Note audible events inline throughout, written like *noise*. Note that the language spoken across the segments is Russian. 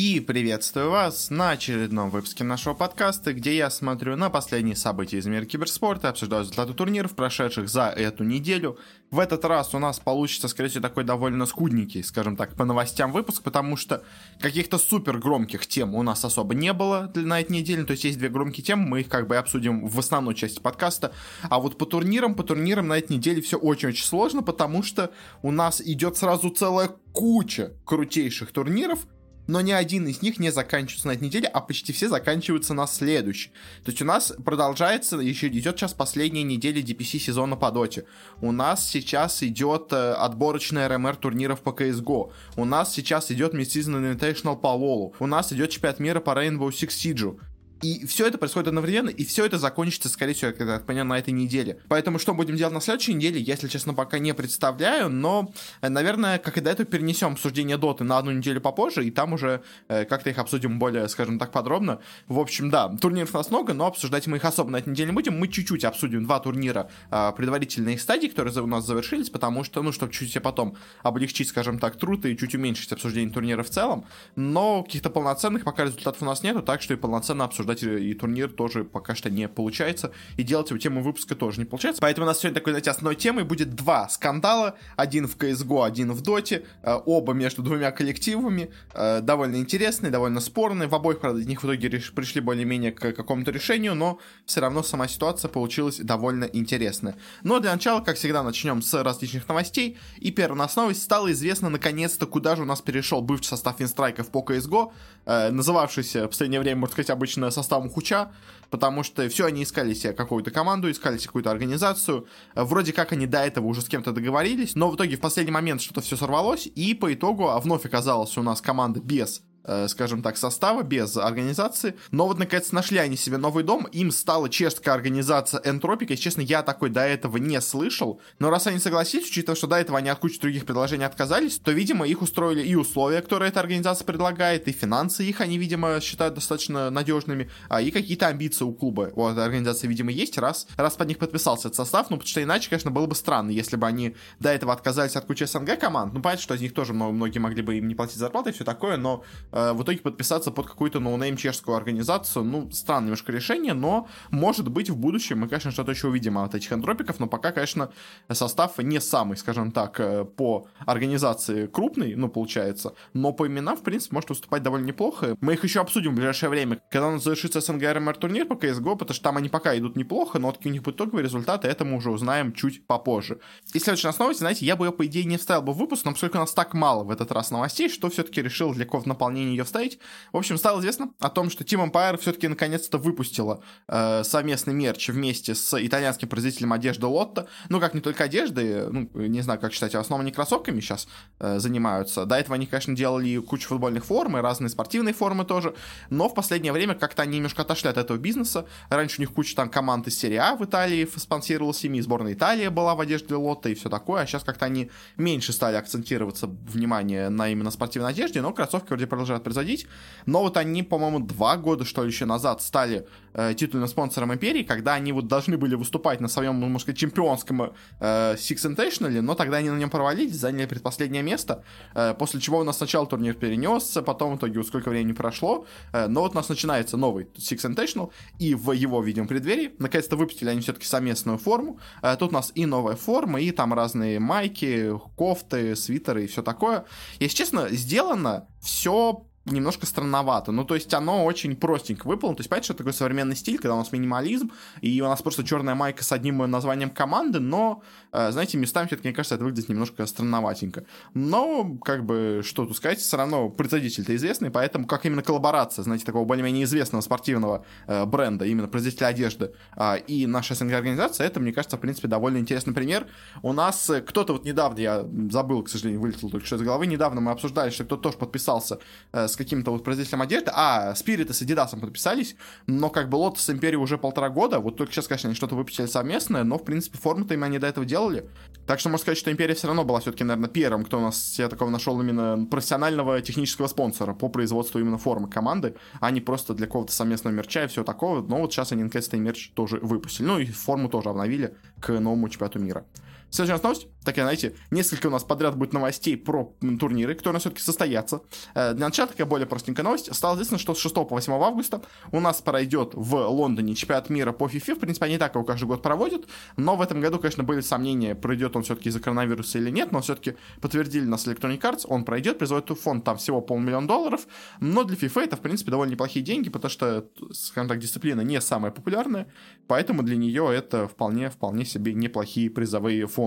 И приветствую вас на очередном выпуске нашего подкаста, где я смотрю на последние события из мира киберспорта, обсуждаю результаты турниров, прошедших за эту неделю. В этот раз у нас получится, скорее всего, такой довольно скудненький, скажем так, по новостям выпуск, потому что каких-то супер громких тем у нас особо не было на этой неделе, то есть есть две громкие темы, мы их как бы обсудим в основной части подкаста, а вот по турнирам, по турнирам на этой неделе все очень-очень сложно, потому что у нас идет сразу целая куча крутейших турниров, но ни один из них не заканчивается на этой неделе, а почти все заканчиваются на следующей. То есть у нас продолжается, еще идет сейчас последняя неделя DPC сезона по доте. У нас сейчас идет э, отборочная РМР турниров по CSGO. У нас сейчас идет Mid-Season Invitational по Лолу. У нас идет чемпионат мира по Rainbow Six Siege. И все это происходит одновременно, и все это закончится, скорее всего, как я понял, на этой неделе. Поэтому что будем делать на следующей неделе, я, если честно, пока не представляю, но, э, наверное, как и до этого, перенесем обсуждение доты на одну неделю попозже, и там уже э, как-то их обсудим более, скажем так, подробно. В общем, да, турниров у нас много, но обсуждать мы их особо на этой неделе не будем. Мы чуть-чуть обсудим два турнира э, предварительных стадий, которые у нас завершились, потому что, ну, чтобы чуть-чуть потом облегчить, скажем так, труд и чуть уменьшить обсуждение турнира в целом, но каких-то полноценных пока результатов у нас нету, так что и полноценно обсуждать обсуждать и турнир тоже пока что не получается, и делать его тему выпуска тоже не получается. Поэтому у нас сегодня такой, знаете, основной темой будет два скандала, один в CSGO, один в Доте, э, оба между двумя коллективами, э, довольно интересные, довольно спорные, в обоих, правда, из них в итоге пришли более-менее к какому-то решению, но все равно сама ситуация получилась довольно интересная. Но для начала, как всегда, начнем с различных новостей, и первая нас новость стало известно наконец-то, куда же у нас перешел бывший состав Винстрайков по CSGO, э, называвшийся в последнее время, можно сказать, обычно составом Хуча, потому что все они искали себе какую-то команду, искали себе какую-то организацию. Вроде как они до этого уже с кем-то договорились, но в итоге в последний момент что-то все сорвалось, и по итогу вновь оказалась у нас команда без скажем так, состава, без организации. Но вот, наконец, нашли они себе новый дом. Им стала чешская организация Энтропика. Если честно, я такой до этого не слышал. Но раз они согласились, учитывая, что до этого они от кучи других предложений отказались, то, видимо, их устроили и условия, которые эта организация предлагает, и финансы их они, видимо, считают достаточно надежными, а и какие-то амбиции у клуба, у этой организации, видимо, есть, раз, раз под них подписался этот состав, ну, потому что иначе, конечно, было бы странно, если бы они до этого отказались от кучи СНГ команд, ну, понятно, что из них тоже многие могли бы им не платить зарплаты и все такое, но Э, в итоге подписаться под какую-то no-name чешскую организацию, ну, странное немножко решение, но, может быть, в будущем мы, конечно, что-то еще увидим от этих Entropiq ов, но пока, конечно, состав не самый, скажем так, э, по организации крупный, ну, получается, но по именам, в принципе, может выступать довольно неплохо. Мы их еще обсудим в ближайшее время, когда у нас завершится СНГ RMR турнир по CSGO, потому что там они пока идут неплохо, но вот какие у них итоговые результаты, это мы уже узнаем чуть попозже. И следующая новость, знаете, я бы ее, по идее, не вставил бы в выпуск, но поскольку у нас так мало в этот раз новостей, что все-таки решил для какого-то наполнения ее вставить. В общем, стало известно о том, что Team Empire все-таки наконец-то выпустила э, совместный мерч вместе с итальянским производителем одежды Лотто. Ну, как не только одежды, ну, не знаю, как считать, в основном они кроссовками сейчас э, занимаются. До этого они, конечно, делали кучу футбольных форм и разные спортивные формы тоже, но в последнее время как-то они немножко отошли от этого бизнеса. Раньше у них куча там команд из серии А в Италии спонсировалась ими, сборная Италии была в одежде Лотто и все такое, а сейчас как-то они меньше стали акцентироваться внимание на именно спортивной одежде, но кроссовки вроде продолжают производить. Но вот они, по-моему, два года, что ли, еще назад стали э, титульным спонсором Империи, когда они вот должны были выступать на своем, можно сказать, чемпионском э, Six Invitational, но тогда они на нем провалились, заняли предпоследнее место, э, после чего у нас сначала турнир перенесся, потом в итоге сколько времени прошло, э, но вот у нас начинается новый Six Invitational, и в его, видимо, преддверии, наконец-то выпустили они все-таки совместную форму, э, тут у нас и новая форма, и там разные майки, кофты, свитеры и все такое. Если честно, сделано все немножко странновато. Ну, то есть оно очень простенько выполнено. То есть, понимаете, что такой современный стиль, когда у нас минимализм, и у нас просто черная майка с одним названием команды, но, э, знаете, местами все-таки, мне кажется, это выглядит немножко странноватенько. Но, как бы, что тут сказать, все равно производитель-то известный, поэтому как именно коллаборация, знаете, такого более-менее известного спортивного э, бренда, именно производителя одежды, э, и наша СНГ-организация, это, мне кажется, в принципе, довольно интересный пример. У нас э, кто-то вот недавно, я забыл, к сожалению, вылетел только что из головы, недавно мы обсуждали, что кто-то тоже подписался с каким-то вот производителем одежды. А, Spirit с Adidas подписались, но как бы Lotus Империи уже полтора года, вот только сейчас, конечно, они что-то выпустили совместное, но, в принципе, форму-то им они до этого делали. Так что можно сказать, что Империя все равно была все-таки, наверное, первым, кто у нас, я такого нашел именно профессионального технического спонсора по производству именно формы команды, а не просто для какого-то совместного мерча и все такого. Но вот сейчас они наконец-то и мерч тоже выпустили. Ну и форму тоже обновили к новому чемпионату мира. Следующая новость, такая, знаете, несколько у нас подряд будет новостей про турниры, которые у нас все-таки состоятся. Э, для начала такая более простенькая новость. Стало известно, что с 6 по 8 августа у нас пройдет в Лондоне чемпионат мира по FIFA. В принципе, они так его каждый год проводят, но в этом году, конечно, были сомнения, пройдет он все-таки из-за коронавируса или нет, но все-таки подтвердили нас Electronic Arts, он пройдет, призовет фонд там всего полмиллиона долларов, но для FIFA это, в принципе, довольно неплохие деньги, потому что, скажем так, дисциплина не самая популярная, поэтому для нее это вполне, вполне себе неплохие призовые фонды.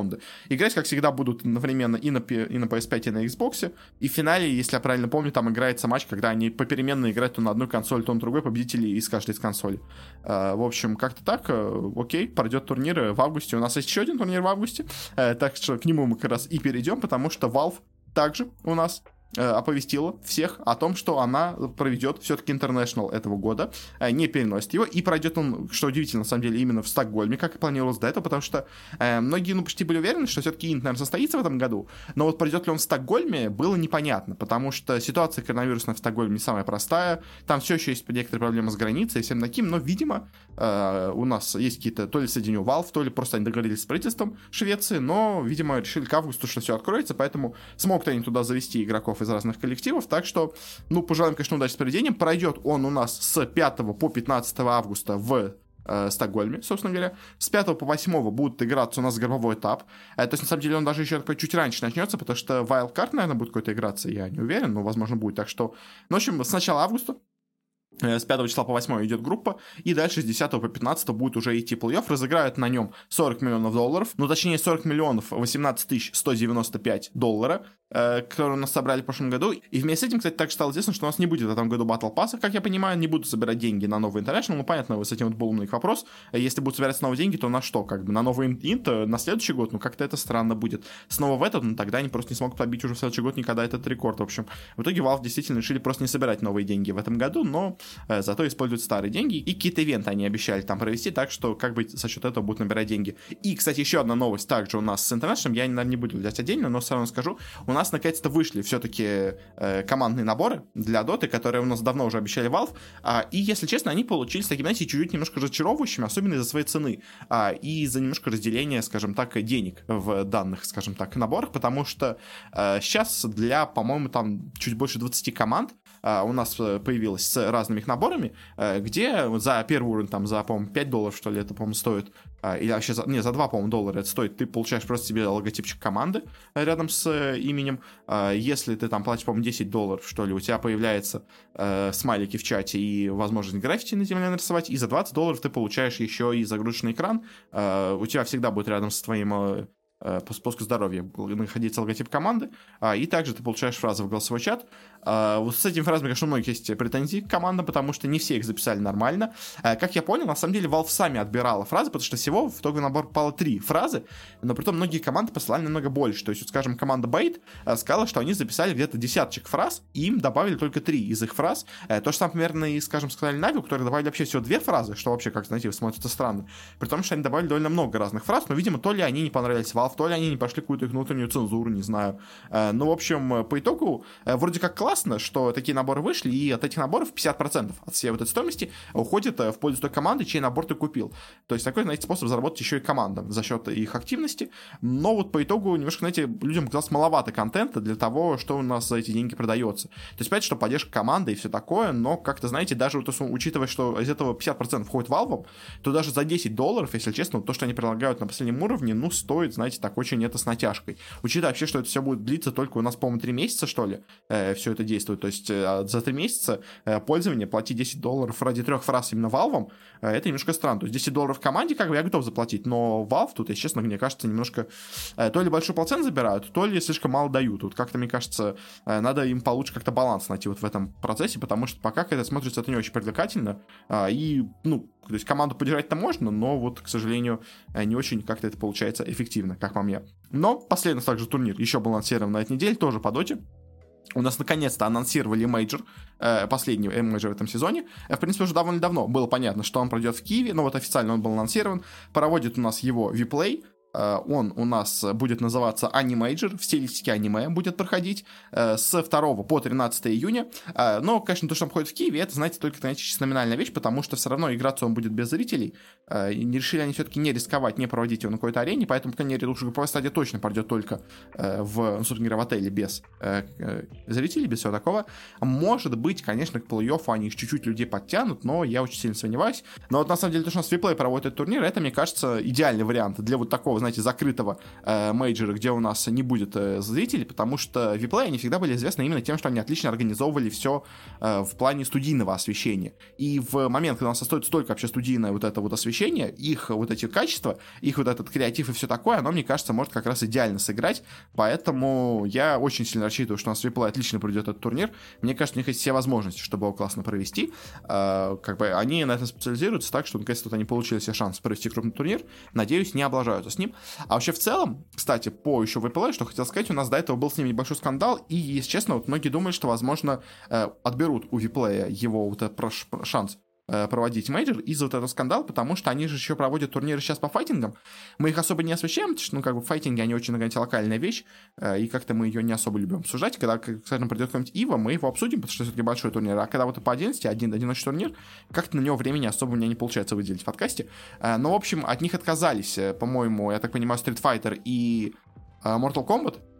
Играть, как всегда, будут одновременно и на, и на PS5, и на Xbox, и в финале, если я правильно помню, там играется матч, когда они попеременно играют то на одной консоли, то на другой, победители из каждой из консолей. Uh, в общем, как-то так, uh, окей, пройдет турнир в августе. У нас есть еще один турнир в августе, uh, так что к нему мы как раз и перейдем, потому что Valve также у нас Э, оповестила всех о том, что она проведет все-таки International этого года, э, не переносит его, и пройдет он, что удивительно, на самом деле, именно в Стокгольме, как и планировалось до этого, потому что э, многие, ну, почти были уверены, что все-таки Инт, наверное, состоится в этом году, но вот пройдет ли он в Стокгольме, было непонятно, потому что ситуация коронавирусная в Стокгольме не самая простая, там все еще есть некоторые проблемы с границей и всем таким, но, видимо, э, у нас есть какие-то, то ли соединю Valve, то ли просто они договорились с правительством Швеции, но, видимо, решили к августу, что все откроется, поэтому смогут они туда завести игроков из разных коллективов. Так что, ну, пожелаем, конечно, удачи с проведением. Пройдет он у нас с 5 по 15 августа в э, Стокгольме, собственно говоря. С 5 по 8 будут играться у нас групповой этап. Э, то есть, на самом деле, он даже еще такой чуть раньше начнется, потому что Wildcard, наверное, будет какой-то играться, я не уверен, но, возможно, будет. Так что, ну, в общем, с начала августа Э, с 5 числа по 8 идет группа, и дальше с 10 по 15 будет уже идти плей-офф. Разыграют на нем 40 миллионов долларов, ну точнее 40 миллионов 18 тысяч 195 доллара, которые у нас собрали в прошлом году. И вместе с этим, кстати, также стало известно, что у нас не будет в этом году батл пасса, как я понимаю, не будут собирать деньги на новый интернешнл. Ну, понятно, вот с этим вот был умный вопрос. Если будут собираться новые деньги, то на что? Как бы на новый инт на следующий год? Ну, как-то это странно будет. Снова в этот, ну, тогда они просто не смогут побить уже в следующий год никогда этот рекорд. В общем, в итоге Valve действительно решили просто не собирать новые деньги в этом году, но э, зато используют старые деньги, и какие-то ивенты они обещали там провести, так что как бы за счет этого будут набирать деньги. И, кстати, еще одна новость также у нас с International, я, наверное, не буду взять отдельно, но все равно скажу, у нас наконец-то вышли все-таки э, командные наборы для Доты, которые у нас давно уже обещали Valve, а, и, если честно, они получились такими, знаете, чуть-чуть немножко разочаровывающими, особенно из-за своей цены, а, и из-за немножко разделения, скажем так, денег в данных, скажем так, наборах, потому что э, сейчас для, по-моему, там чуть больше 20 команд у нас э, появилось с разными их наборами, Э, где за первый уровень, там, за, по-моему, 5 долларов, что ли, это, по-моему, стоит, а, или вообще, за, не, за 2, по-моему, доллара это стоит, ты получаешь просто себе логотипчик команды э, рядом с именем. А, если ты там платишь, по-моему, 10 долларов, что ли, у тебя появляются смайлики в чате и возможность граффити на земле нарисовать, и за 20 долларов ты получаешь еще и загрузочный экран. У тебя всегда будет рядом с твоим по спуску здоровья находиться логотип команды, и также ты получаешь фразы в голосовой чат, Uh, вот с этими фразами, конечно, у многих есть претензии к командам, потому что не все их записали нормально. Uh, как я понял, на самом деле Valve сами отбирала фразы, потому что всего в итоге набор попало три фразы, но при том многие команды посылали намного больше. То есть, вот, скажем, команда Bait uh, сказала, что они записали где-то десяточек фраз, и им добавили только три из их фраз. То же самое примерно и, скажем, сказали Нави, у которых добавили вообще всего две фразы, что вообще, как знаете, смотрится странно. При том, что они добавили довольно много разных фраз, но, видимо, то ли они не понравились Valve, то ли они не пошли какую-то их внутреннюю цензуру, не знаю. Ну, в общем, по итогу, вроде как класс классно, что такие наборы вышли, и от этих наборов 50% от всей вот этой стоимости уходит э, в пользу той команды, чей набор ты купил. То есть такой, знаете, способ заработать еще и командам за счет их активности. Но вот по итогу немножко, знаете, людям казалось маловато контента для того, что у нас за эти деньги продается. То есть, опять, что поддержка команды и все такое, но как-то, знаете, даже вот, учитывая, что из этого 50% входит Valve, то даже за 10 долларов, если честно, то, что они предлагают на последнем уровне, ну, стоит, знаете, так очень это с натяжкой. Учитывая вообще, что это все будет длиться только у нас, по-моему, 3 месяца, что ли, э, все это действует. То есть э, за 3 месяца э, пользования платить 10 долларов ради трех фраз именно Valve, э, это немножко странно. То есть 10 долларов команде, как бы, я готов заплатить, но Valve тут, если честно, мне кажется, немножко то ли большой процент забирают, то ли слишком мало дают. Вот как-то, мне кажется, надо им получше как-то баланс найти вот в этом процессе, потому что пока это смотрится это не очень привлекательно, и, ну, то есть команду поддержать-то можно, но вот, к сожалению, не очень как-то это получается эффективно, как по мне. Но последний также турнир еще был анонсирован на этой неделе, тоже по Dota е у нас наконец-то анонсировали мейджор, э, последний мейджор в этом сезоне. Э, в принципе, уже довольно давно было понятно, что он пройдет в Киеве, но вот официально он был анонсирован. Проводит у нас его WePlay, Э, он у нас будет называться AniMajor, в стилистике аниме будет проходить э, с 2 по 13 июня. Э, но, конечно, то, что он проходит в Киеве, это, знаете, только, чисто номинальная вещь, потому что все равно играться он будет без зрителей. И решили они все-таки не рисковать, не проводить его на какой-то арене, поэтому, по крайней мере, лучше групповая стадия точно пройдет только в, ну, собственно говоря, в отеле без зрителей, без всего такого. Может быть, конечно, к плей-оффу они их чуть-чуть людей подтянут, но я очень сильно сомневаюсь. Но вот на самом деле то, что у нас Виплей проводит этот турнир, это, мне кажется, идеальный вариант для вот такого знаете, закрытого э, мейджора, где у нас не будет э, зрителей, потому что виплей, они всегда были известны именно тем, что они отлично организовывали все э, в плане студийного освещения. И в момент, когда у нас остается только вообще студийное вот это вот освещение, их вот эти качества, их вот этот креатив и все такое, оно, мне кажется, может как раз идеально сыграть, поэтому я очень сильно рассчитываю, что у нас WePlay отлично пройдет этот турнир. Мне кажется, у них есть все возможности, чтобы его классно провести. Э, как бы они на этом специализируются так, что, наконец-то, вот они получили себе шанс провести крупный турнир. Надеюсь, не облажаются с ним. А вообще в целом, кстати, по еще WePlay, что хотел сказать, у нас до этого был с ним небольшой скандал, и, если честно, вот многие думают, что, возможно, э, отберут у WePlay я его вот этот шанс проводить мейджор из-за вот этого скандала, потому что они же еще проводят турниры сейчас по файтингам. Мы их особо не освещаем, потому что, ну, как бы, файтинги, они очень, знаете, локальная вещь, э, и как-то мы ее не особо любим обсуждать. Когда, скажем, придет какой-нибудь Ива, мы его обсудим, потому что все-таки большой турнир. А когда вот по 11, один одиночный турнир, как-то на него времени особо у меня не получается выделить в подкасте. Э, но, в общем, от них отказались, по-моему, я так понимаю, Street Fighter и Mortal Kombat, э,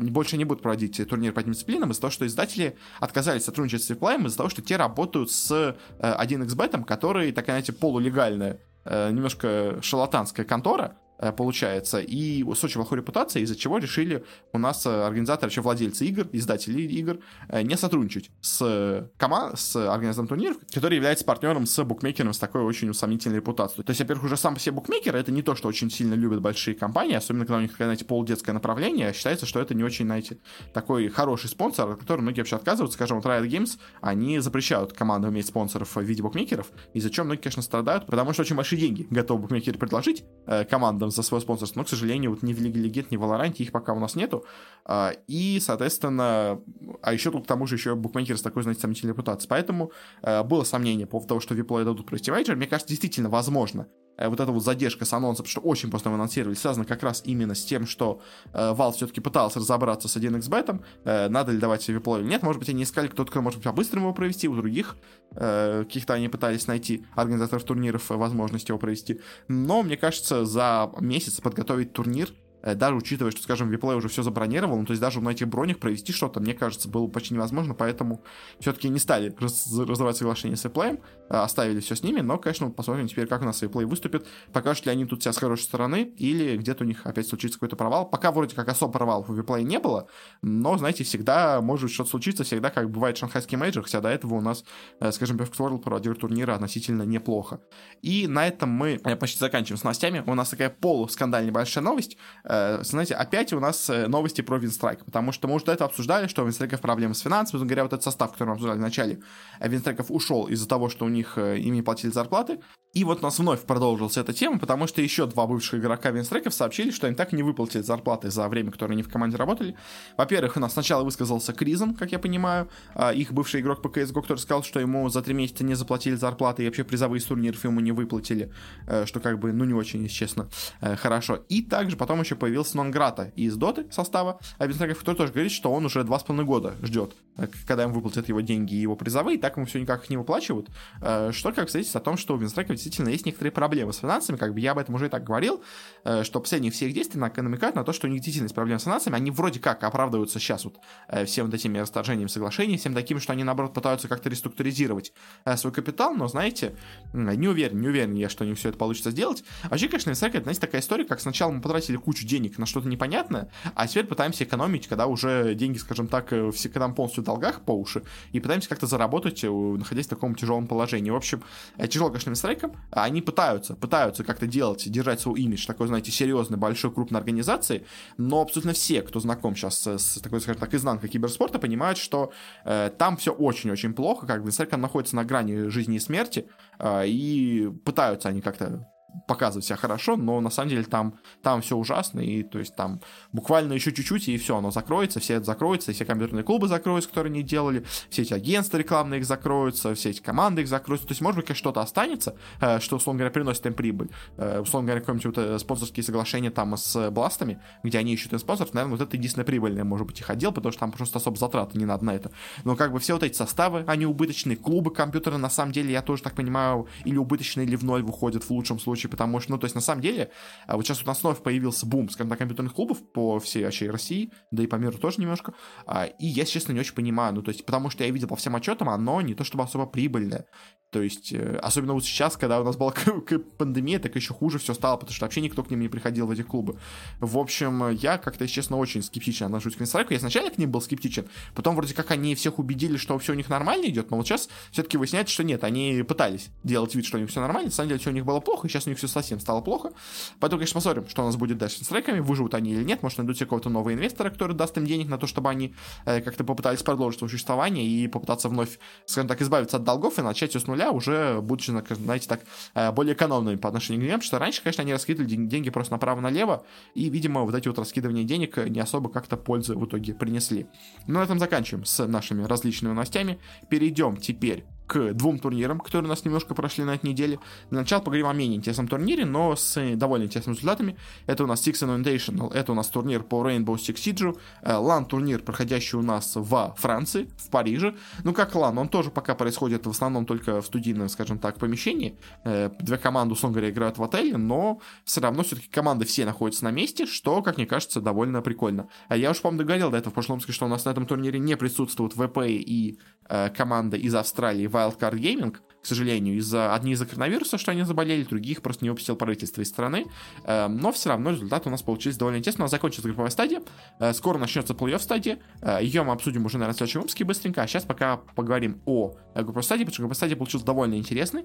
больше не будут проводить турнир по этим дисциплинам из-за того, что издатели отказались сотрудничать с Replay из-за того, что те работают с э, 1xbet, который такая, знаете, полулегальная, э, немножко шалатанская контора, Э, получается, и с очень плохой репутацией, из-за чего решили у нас э, организаторы, еще владельцы игр, издатели игр, э, не сотрудничать с командой, с организатором турниров, который является партнером с букмекером с такой очень усомнительной репутацией. То есть, во-первых, уже сам по себе букмекер, это не то, что очень сильно любят большие компании, особенно когда у них, знаете, полудетское направление, считается, что это не очень, знаете, такой хороший спонсор, от которого многие вообще отказываются. Скажем, вот Riot Games, они запрещают командам иметь спонсоров в виде букмекеров, из-за чего многие, конечно, страдают, потому что очень большие деньги готовы букмекеры предложить командам за свое спонсорство, но, к сожалению, вот ни в Лиге Легенд, ни в Valorant их пока у нас нету. А, и, соответственно, а еще тут к тому же еще букмекеры с такой, знаете, сомнительной репутацией. Поэтому э, было сомнение по поводу того, что WePlay дадут провести мейджор. Мне кажется, действительно возможно вот эта вот задержка с анонсом, потому что очень поздно анонсировали, связано как раз именно с тем, что э, Valve все-таки пытался разобраться с 1xbet, э, надо ли давать себе или нет, может быть, они искали кто-то, кто может по-быстрому его провести, у других э, каких-то они пытались найти организаторов турниров возможность его провести, но, мне кажется, за месяц подготовить турнир Э, даже учитывая, что, скажем, Виплей уже все забронировал, ну, то есть даже на этих бронях провести что-то, мне кажется, было почти невозможно, поэтому все-таки не стали раз разрывать соглашение с Виплеем, а оставили все с ними, но, конечно, посмотрим теперь, как у нас Виплей выступит, покажут ли они тут себя с хорошей стороны, или где-то у них опять случится какой-то провал. Пока вроде как особо провалов у Виплея не было, но, знаете, всегда может что-то случиться, всегда как бывает шанхайский мейджор, хотя до этого у нас, э, скажем, Perfect World проводил турниры относительно неплохо. И на этом мы э, почти заканчиваем с новостями. У нас такая полускандальная большая новость, Э, знаете, опять у нас э, новости про Winstrike, потому что мы уже до этого обсуждали, что у Winstrike ов проблемы с финансами, говоря, вот этот состав, который мы обсуждали в начале, э, Winstrike ов ушел из-за того, что у них им не платили зарплаты, и вот у нас вновь продолжилась эта тема, потому что еще два бывших игрока Winstrike ов сообщили, что они так и не выплатили зарплаты за время, которое они в команде работали. Во-первых, у нас сначала высказался Кризом, как я понимаю, а, их бывший игрок по CSGO, который сказал, что ему за три месяца не заплатили зарплаты и вообще призовые турниров ему не выплатили, э, что как бы, ну, не очень, если честно, э, хорошо. И также потом еще появился Нонграта из Доты состава а Винстреков, который тоже говорит, что он уже два с половиной года ждет, э, когда им выплатят его деньги и его призовые, так ему все никак не выплачивают, что как свидетельствует о том, что у Винстреков действительно есть некоторые проблемы с финансами, как бы я об этом уже и так говорил, э, что последние все их действия намекают на то, что у них действительно есть проблемы с финансами, они вроде как оправдываются сейчас вот э, всем вот этими расторжениями соглашений, всем таким, что они, наоборот, пытаются как-то реструктуризировать э, свой капитал, но, знаете, не уверен, не уверен я, что у них все это получится сделать. Вообще, конечно, Инсайк, это, знаете, такая история, как сначала мы потратили кучу денег на что-то непонятное, а теперь пытаемся экономить, когда уже деньги, скажем так, все когда полностью в долгах по уши, и пытаемся как-то заработать, находясь в таком тяжелом положении. В общем, тяжело, конечно, Инсайком, они пытаются, пытаются как-то делать, держать свой имидж такой, знаете, серьезной, большой, крупной организации, но абсолютно все, кто знаком сейчас с, такой, скажем так, изнанкой киберспорта, понимают, что э, там все очень-очень плохо, как бы Инстаграм находится на грани жизни и смерти, э, и пытаются они как-то показывать себя хорошо, но на самом деле там, там все ужасно, и то есть там буквально еще чуть-чуть, и все, оно закроется, все это закроется, и все компьютерные клубы закроются, которые не делали, все эти агентства рекламные их закроются, все эти команды их закроются, то есть, может быть, конечно, что-то останется, э, что, условно говоря, приносит им прибыль, э, условно говоря, какие-нибудь э, спонсорские соглашения там с Бластами, где они ищут им спонсоров, наверное, вот это единственное прибыльное, может быть, их отдел, потому что там просто особо затраты не надо на это, но как бы все вот эти составы, они убыточные, клубы компьютерные, на самом деле, я тоже так понимаю, или убыточные, или в ноль выходят в лучшем случае, потому что, ну, то есть, на самом деле, а вот сейчас у нас вновь появился бум, скажем так, компьютерных клубов по всей вообще России, да и по миру тоже немножко, а, и я, честно, не очень понимаю, ну, то есть, потому что я видел по всем отчетам, оно не то чтобы особо прибыльное, то есть, э, особенно вот сейчас, когда у нас была *laughs* пандемия, так еще хуже все стало, потому что вообще никто к ним не приходил в эти клубы. В общем, я как-то, если честно, очень скептично отношусь к Инстрайку. Я сначала к ним был скептичен, потом вроде как они всех убедили, что все у них нормально идет, но вот сейчас все-таки выясняется, что нет, они пытались делать вид, что у них все нормально, на самом деле все у них было плохо, и сейчас у них все совсем стало плохо. Поэтому, конечно, посмотрим, что у нас будет дальше с Инстрайками, выживут они или нет, может найдут какого-то нового инвестора, который даст им денег на то, чтобы они э, как-то попытались продолжить свое существование и попытаться вновь, скажем так, избавиться от долгов и начать все с нуля, уже будучи, знаете, так, э, более экономными по отношению к потому что раньше, конечно, они раскидывали деньги просто направо-налево, и, видимо, вот эти вот раскидывания денег не особо как-то пользы в итоге принесли. Но ну, на этом заканчиваем с нашими различными новостями. Перейдем теперь к двум турнирам, которые у нас немножко прошли на этой неделе. Для начала поговорим о менее интересном турнире, но с довольно интересными результатами. Это у нас Six Invitational, это у нас турнир по Rainbow Six Siege, LAN э, проходящий у нас во Франции, в Париже. Ну, как LAN, он тоже пока происходит в основном только в студийном, скажем так, помещении. Э, две команды, условно говоря, играют в отеле, но все равно все-таки команды все находятся на месте, что, как мне кажется, довольно прикольно. А я уж, по-моему, договорил до этого в прошлом что у нас на этом турнире не присутствуют ВП и э, команда из Австралии Wildcard Gaming, к сожалению, из-за одни из-за коронавируса, что они заболели, других просто не выпустил правительство из страны. Э, но все равно результаты у нас получились довольно интересно. У нас закончится групповая стадия. Э, скоро начнется плей-офф стадия. Э, ее мы обсудим уже, наверное, в следующем выпуске быстренько. А сейчас пока поговорим о групповой стадии, потому что групповая стадия получилась довольно интересной.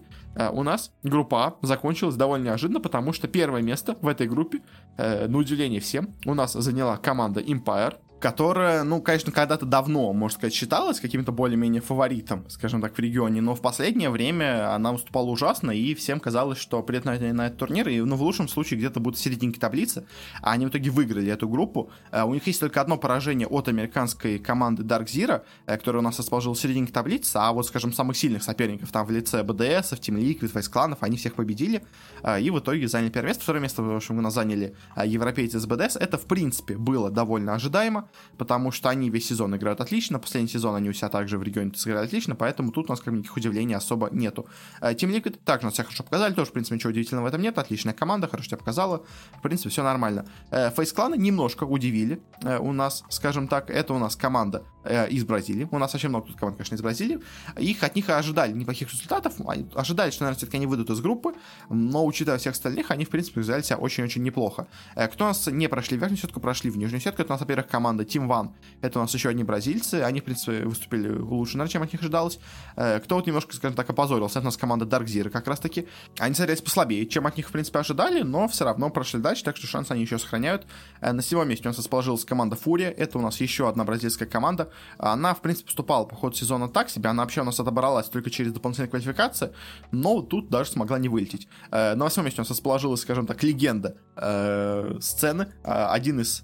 У нас группа А закончилась довольно неожиданно, потому что первое место в этой группе, на удивление всем, у нас заняла команда Empire которая, ну, конечно, когда-то давно, можно сказать, считалась каким-то более-менее фаворитом, скажем так, в регионе, но в последнее время она выступала ужасно, и всем казалось, что придет на, на этот турнир, и, ну, в лучшем случае где-то будут в серединке таблицы, а они в итоге выиграли эту группу. Uh, у них есть только одно поражение от американской команды Dark Zero, uh, которая у нас расположила в серединке таблицы, а вот, скажем, самых сильных соперников, там в лице БДС, Team Liquid, Face кланов, они всех победили, uh, и в итоге заняли первое место. Второе место, в общем, у нас заняли европейцы с БДС. Это, в принципе, было довольно ожидаемо, потому что они весь сезон играют отлично, последний сезон они у себя также в регионе сыграли отлично, поэтому тут у нас как никаких удивлений особо нету. Team э, Liquid также нас все хорошо показали, тоже, в принципе, ничего удивительного в этом нет, отличная команда, хорошо себя показала, в принципе, все нормально. Фейс э, немножко удивили э, у нас, скажем так, это у нас команда из Бразилии, у нас вообще много тут команд, конечно, из Бразилии, их от них ожидали неплохих результатов, ожидали, что, наверное, все-таки они выйдут из группы, но, учитывая всех остальных, они, в принципе, взяли себя очень-очень неплохо. Кто у нас не прошли в верхнюю сетку, прошли в нижнюю сетку, это у нас, во-первых, команда Team One, это у нас еще одни бразильцы. Они, в принципе, выступили лучше, наверное, чем от них ожидалось. Э, кто вот немножко, скажем так, опозорился, это у нас команда Dark Zero как раз-таки. Они смотрелись послабее, чем от них, в принципе, ожидали, но все равно прошли дальше, так что шансы они еще сохраняют. Э, на седьмом месте у нас расположилась команда Фурия. Это у нас еще одна бразильская команда. Она, в принципе, поступала по ходу сезона так себе. Она вообще у нас отобралась только через дополнительные квалификации, но тут даже смогла не вылететь. Э, на восьмом месте у нас расположилась, скажем так, легенда сцены. Один из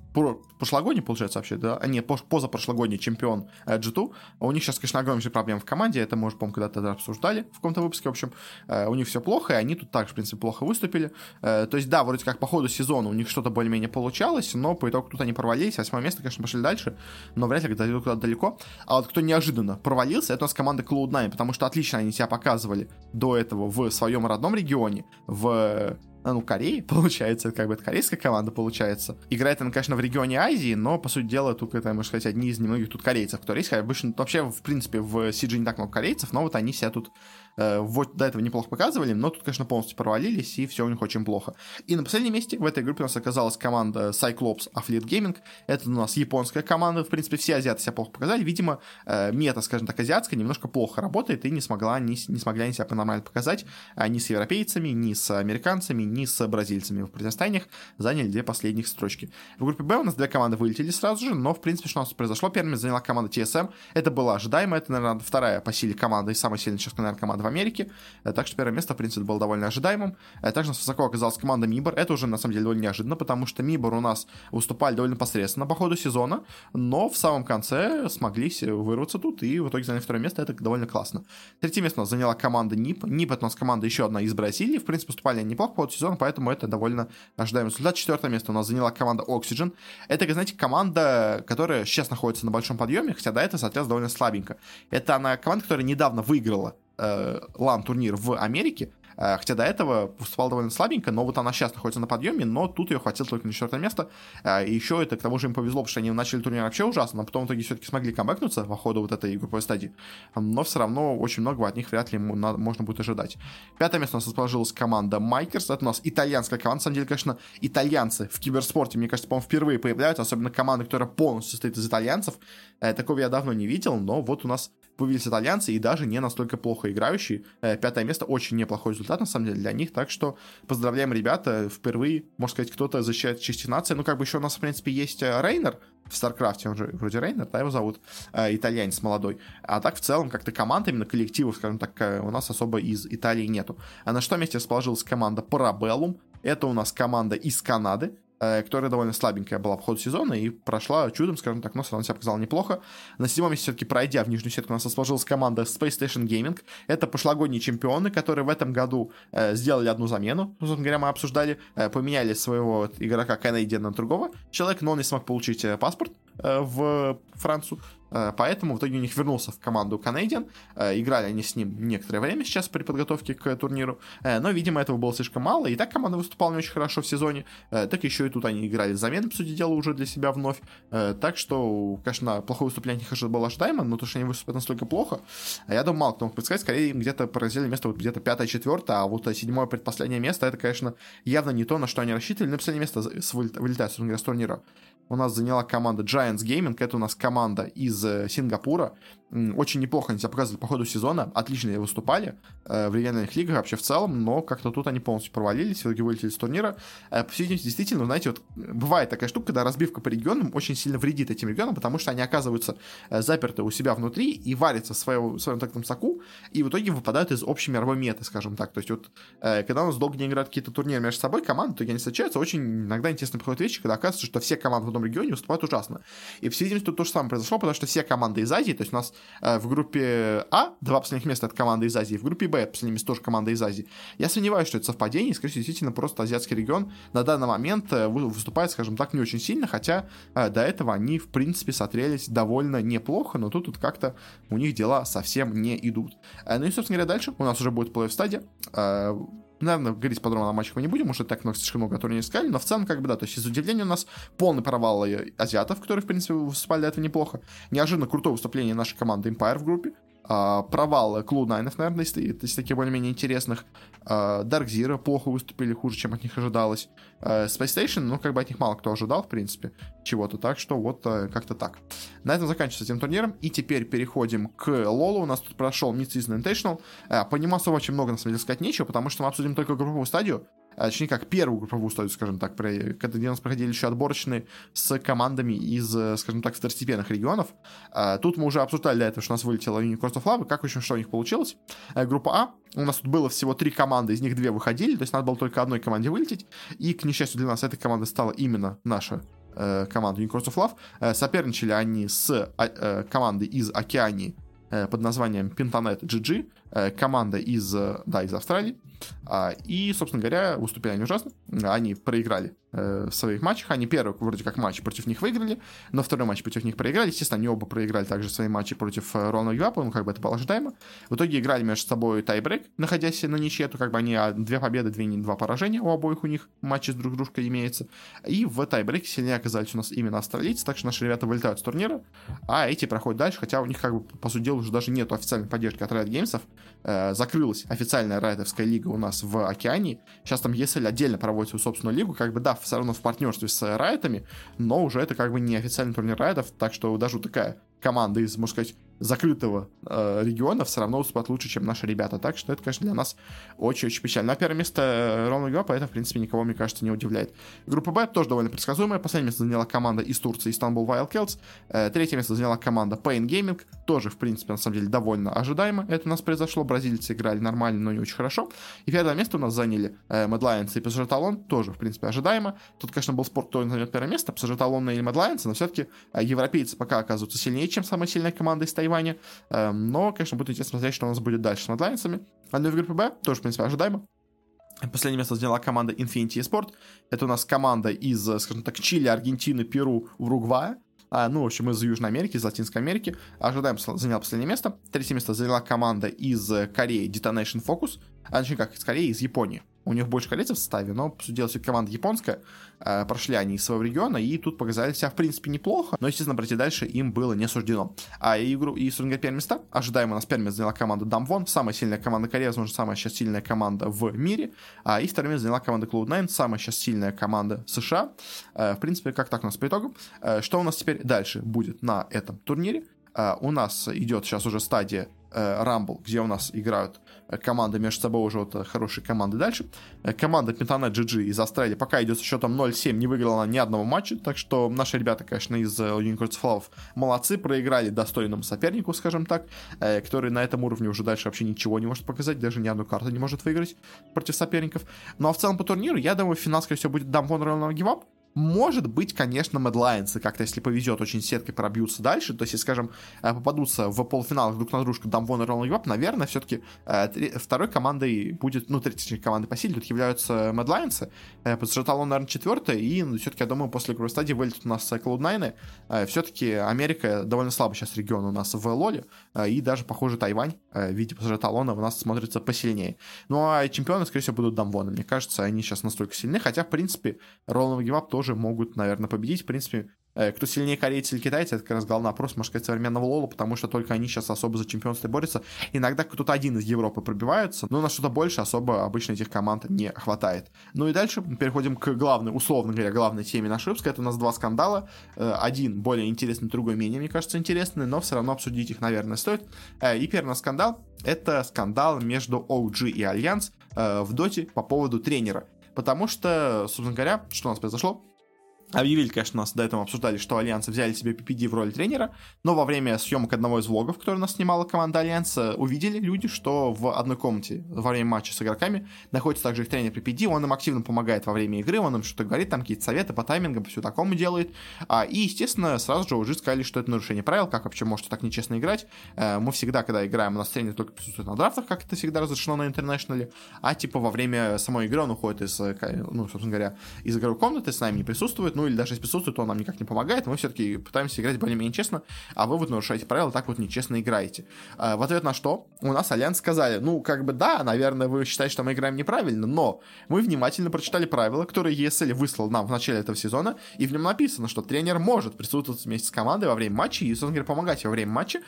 прошлогодний, получается, вообще, да? А нет, позапрошлогодний чемпион G2. У них сейчас, конечно, огромнейшие проблемы в команде. Это мы уже, по-моему, когда-то обсуждали в каком-то выпуске. В общем, э, у них все плохо, и они тут также, в принципе, плохо выступили. Э, то есть, да, вроде как по ходу сезона у них что-то более-менее получалось, но по итогу тут они провалились. Восьмое место, конечно, пошли дальше, но вряд ли куда-то куда далеко. А вот кто неожиданно провалился, это у нас команда Cloud9, потому что отлично они себя показывали до этого в своем родном регионе, в а, ну, Кореи, *laughs* получается, как бы это корейская команда, получается. Играет она, конечно, в регионе Азии, но, по сути дела, тут это, можно сказать, одни из немногих тут корейцев, которые есть. Обычно, вообще, в принципе, в Сидже не так много корейцев, но вот они себя тут Э, вот до этого неплохо показывали, но тут, конечно, полностью провалились, и все у них очень плохо. И на последнем месте в этой группе у нас оказалась команда Cyclops Affiliate Gaming. Это у нас японская команда, в принципе, все азиаты себя плохо показали. Видимо, э, мета, скажем так, азиатская немножко плохо работает, и не смогла, не, не смогли они себя нормально показать а ни с европейцами, ни с американцами, ни с бразильцами в противостояниях. Заняли две последних строчки. В группе Б у нас две команды вылетели сразу же, но, в принципе, что у нас произошло? Первыми заняла команда TSM. Это было ожидаемо, это, наверное, вторая по силе команда и самая сильная сейчас, наверное, команда команд в Америке, так что первое место, в принципе, было довольно ожидаемым. Также у нас высоко оказалась команда Мибор, это уже, на самом деле, довольно неожиданно, потому что Мибор у нас выступали довольно посредственно по ходу сезона, но в самом конце смогли вырваться тут и в итоге заняли второе место, это довольно классно. Третье место у нас заняла команда НИП. НИП это у нас команда еще одна из Бразилии, в принципе, выступали они неплохо по ходу сезона, поэтому это довольно ожидаемый результат. Четвертое место у нас заняла команда Oxygen. Это, знаете, команда, которая сейчас находится на большом подъеме, хотя до этого, соответственно, довольно слабенько. Это она команда, которая недавно выиграла э, лан-турнир в Америке, Э, хотя до этого выступала довольно слабенько, но вот она сейчас находится на подъеме, но тут ее хватило только на четвертое место. Э, и еще это к тому же им повезло, потому что они начали турнир вообще ужасно, но потом в итоге все-таки смогли камбэкнуться по ходу вот этой групповой стадии. Но все равно очень многого от них вряд ли можно будет ожидать. Пятое место у нас расположилась команда Майкерс. Это у нас итальянская команда. На самом деле, конечно, итальянцы в киберспорте, мне кажется, по-моему, впервые появляются, особенно команда, которая полностью состоит из итальянцев. Э, такого я давно не видел, но вот у нас появились итальянцы и даже не настолько плохо играющие. Пятое место очень неплохой результат, на самом деле, для них. Так что поздравляем, ребята. Впервые, можно сказать, кто-то защищает честь нации. Ну, как бы еще у нас, в принципе, есть э, Reynor в StarCraft е, он же вроде Reynor, да, его зовут, э, итальянец молодой. А так, в целом, как-то команд, именно коллективов, скажем так, э, у нас особо из Италии нету. А на что месте расположилась команда Parabellum. Это у нас команда из Канады. Э, которая довольно слабенькая была в ходу сезона и прошла чудом, скажем так, но все себя показала неплохо. На седьмом месте все-таки пройдя в нижнюю сетку, у нас расположилась команда Space Station Gaming. Это пошлогодние чемпионы, которые в этом году э, сделали одну замену, собственно говоря, мы обсуждали, э, поменяли своего игрока Canadian на другого человека, но он не смог получить э, паспорт э, в Францию. Э, поэтому в итоге у них вернулся в команду Canadian. Э, играли они с ним некоторое время сейчас при подготовке к турниру. Э, но, видимо, этого было слишком мало. И так команда выступала не очень хорошо в сезоне. Так еще и тут они играли замены, по сути дела, уже для себя вновь. Так что, конечно, плохое выступление их было ожидаемо, но то, что они выступят настолько плохо, я думаю, мало кто мог предсказать. Скорее, им где-то поразили место вот где-то пятое, четвертое, а вот седьмое предпоследнее место, это, конечно, явно не то, на что они рассчитывали. На последнее место вылетает, собственно говоря, с турнира у нас заняла команда Giants Gaming. Это у нас команда из э, Сингапура. Очень неплохо они себя показывали по ходу сезона. Отлично выступали э, в региональных лигах вообще в целом, но как-то тут они полностью провалились, в итоге вылетели с турнира. Э, по действительно, знаете, вот бывает такая штука, когда разбивка по регионам очень сильно вредит этим регионам, потому что они оказываются э, заперты у себя внутри и варятся в своем, в своем таком соку, и в итоге выпадают из общей мировой меты, скажем так. То есть вот, э, когда у нас долго не играют какие-то турниры между собой, команды, то они встречаются, очень иногда интересно приходят вещи, когда оказывается, что все команды в одном регионе выступают ужасно. И, по всей видимости, тут то же самое произошло, потому что все команды из Азии, то есть у нас Э, в группе А два последних места от команды из Азии, в группе Б последнее место тоже команда из Азии. Я сомневаюсь, что это совпадение, скорее всего, действительно просто азиатский регион на данный момент э, выступает, скажем так, не очень сильно, хотя э, до этого они, в принципе, смотрелись довольно неплохо, но тут, тут как-то у них дела совсем не идут. Ну и, собственно говоря, дальше у нас уже будет плей-офф стадия Наверное, говорить подробно о матчах мы не будем, может, так много, слишком много турниров искали, но в целом, как бы, да, то есть из удивления у нас полный провал азиатов, которые, в принципе, выступали до этого неплохо. Неожиданно крутое выступление нашей команды Empire в группе. Uh, провал Клу Найнов, наверное, из, из таких более-менее интересных. Uh, Dark Zero плохо выступили, хуже, чем от них ожидалось. Uh, Space Station, ну, как бы от них мало кто ожидал, в принципе, чего-то. Так что вот uh, как-то так. На этом заканчивается этим турниром. И теперь переходим к Лолу. У нас тут прошел Mid-Season Invitational. Uh, по нему особо очень много, на самом деле, сказать нечего, потому что мы обсудим только групповую стадию. А, точнее как первую групповую стадию, скажем так, когда где у нас проходили еще отборочные с командами из, э, скажем так, второстепенных регионов. А, тут мы уже обсуждали для этого, что у нас вылетела Unicorns of Lava, как, общем, что у них получилось. Э, группа А, у нас тут было всего три команды, из них две выходили, то есть надо было только одной команде вылететь, и, к несчастью для нас, эта команда стала именно наша э, команда Unicorns of Love. Соперничали они с командой из Океании под названием Pentanet GG, команда из, да, из Австралии. А, и, собственно говоря, выступили они ужасно. Они проиграли э, в своих матчах. Они первый, вроде как, матч против них выиграли, но второй матч против них проиграли. Естественно, они оба проиграли также свои матчи против э, Рона Юапа, ну, как бы это было ожидаемо. В итоге играли между собой тайбрейк, находясь на ничье, то как бы они а, две победы, две, два поражения у обоих у них матчи с друг дружкой имеется. И в тайбрейке сильнее оказались у нас именно австралийцы, так что наши ребята вылетают с турнира, а эти проходят дальше, хотя у них, как бы, по сути дела, уже даже нет официальной поддержки от Riot Games. Э, закрылась официальная райтовская лига у нас в Океане. Сейчас там ESL отдельно проводит свою собственную лигу, как бы, да, все равно в партнерстве с Райтами, но уже это как бы не официальный турнир Райтов, так что даже такая команда из, можно сказать, закрытого э, региона все равно выступают лучше, чем наши ребята. Так что это, конечно, для нас очень-очень печально. На первое место э, ровно Европа, это, в принципе, никого, мне кажется, не удивляет. Группа Б тоже довольно предсказуемая. Последнее место заняла команда из Турции, Истанбул Wildcats. Э, третье место заняла команда Pain Gaming. Тоже, в принципе, на самом деле, довольно ожидаемо. Это у нас произошло. Бразильцы играли нормально, но не очень хорошо. И пятое место у нас заняли э, Mad Lions и PSG Talon. Тоже, в принципе, ожидаемо. Тут, конечно, был спорт, кто займет первое место. PSG Talon или Mad Lions, но все-таки э, европейцы пока оказываются сильнее, чем самая сильная команда из Тайваня. Э, но, конечно, будет интересно смотреть, что у нас будет дальше с Lions. А в группе Б тоже, в принципе, ожидаемо. Последнее место заняла команда Infinity Sport. Это у нас команда из, скажем так, Чили, Аргентины, Перу, Уругвая. А, ну, в общем, из Южной Америки, из Латинской Америки. Ожидаем, занял последнее место. Третье место заняла команда из Кореи Detonation Focus. А, точнее, как из Кореи, из Японии. У них больше корейцев в составе, но, дела, все команда японская. Э, прошли они из своего региона, и тут показали себя, в принципе, неплохо. Но, естественно, пройти дальше им было не суждено. А игру и Суринга первое места. Ожидаемо нас место заняла команда Дамвон. Самая сильная команда Кореи, возможно, самая сейчас сильная команда в мире. А, и второе место заняла команда Cloud9, самая сейчас сильная команда США. Э, в принципе, как так у нас по итогам. Э, что у нас теперь дальше будет на этом турнире? Uh, у нас идет сейчас уже стадия uh, Rumble, где у нас играют команды между собой уже вот хорошие команды. Дальше. Э, команда Pentanet GG из Австралии. Пока идет со счетом 0-7, не выиграла ни одного матча, так что наши ребята, конечно, из э, Unicorns Flow молодцы, проиграли достойному сопернику, скажем так, э, который на этом уровне уже дальше вообще ничего не может показать, даже ни одну карту не может выиграть против соперников. Ну а в целом по турниру, я думаю, финал, скорее всего, будет Дамвон Royal Give может быть, конечно, Медлайнсы как-то, если повезет, очень сеткой пробьются дальше. То есть, если, скажем, э, попадутся в полуфиналах друг на дружку Дамвон и Роллинг Вап, наверное, все-таки э, второй командой будет, ну, третьей командой по силе тут являются Медлайнсы. Э, потому Талон, наверное, четвертая, и ну, все-таки, я думаю, после игровой стадии вылетят у нас Cloud9. Э, все-таки Америка довольно слабый сейчас регион у нас в Лоле, и даже, похоже, Тайвань в виде Талона у нас смотрится посильнее. Ну, а чемпионы, скорее всего, будут Дамвоны. Мне кажется, они сейчас настолько сильны, хотя, в принципе, Роллинг Вап тоже могут, наверное, победить. В принципе, э, кто сильнее корейцы или китайцы, это как раз главный вопрос, можно сказать, современного Лола, потому что только они сейчас особо за чемпионство борются. Иногда кто-то один из Европы пробиваются, но на что-то больше особо обычно этих команд не хватает. Ну и дальше переходим к главной, условно говоря, главной теме нашего выпуска. Это у нас два скандала. Э, один более интересный, другой менее, мне кажется, интересный, но все равно обсудить их, наверное, стоит. Э, и первый скандал — это скандал между OG и Альянс в Dota е по поводу тренера. Потому что, собственно говоря, что у нас произошло? Объявили, конечно, нас до этого обсуждали, что Альянсы взяли себе PPD в роли тренера, но во время съемок одного из влогов, который нас снимала команда Альянса, увидели люди, что в одной комнате во время матча с игроками находится также их тренер PPD, он им активно помогает во время игры, он им что-то говорит, там какие-то советы по таймингам, всему такому делает. А, и, естественно, сразу же уже сказали, что это нарушение правил, как вообще можете так нечестно играть. А, мы всегда, когда играем, у нас тренер только присутствует на драфтах, как это всегда разрешено на International е, а типа во время самой игры он уходит из, э, ну, собственно говоря, из игровой комнаты, с нами не присутствует, ну или даже если присутствует, то он нам никак не помогает, мы все-таки пытаемся играть более-менее честно, а вы вот нарушаете правила, так вот нечестно играете. А, в ответ на что у нас Альянс сказали, ну, как бы да, наверное, вы считаете, что мы играем неправильно, но мы внимательно прочитали правила, которые ESL выслал нам в начале этого сезона, и в нем написано, что тренер может присутствовать вместе с командой во время матча и, собственно говоря, помогать во время матча,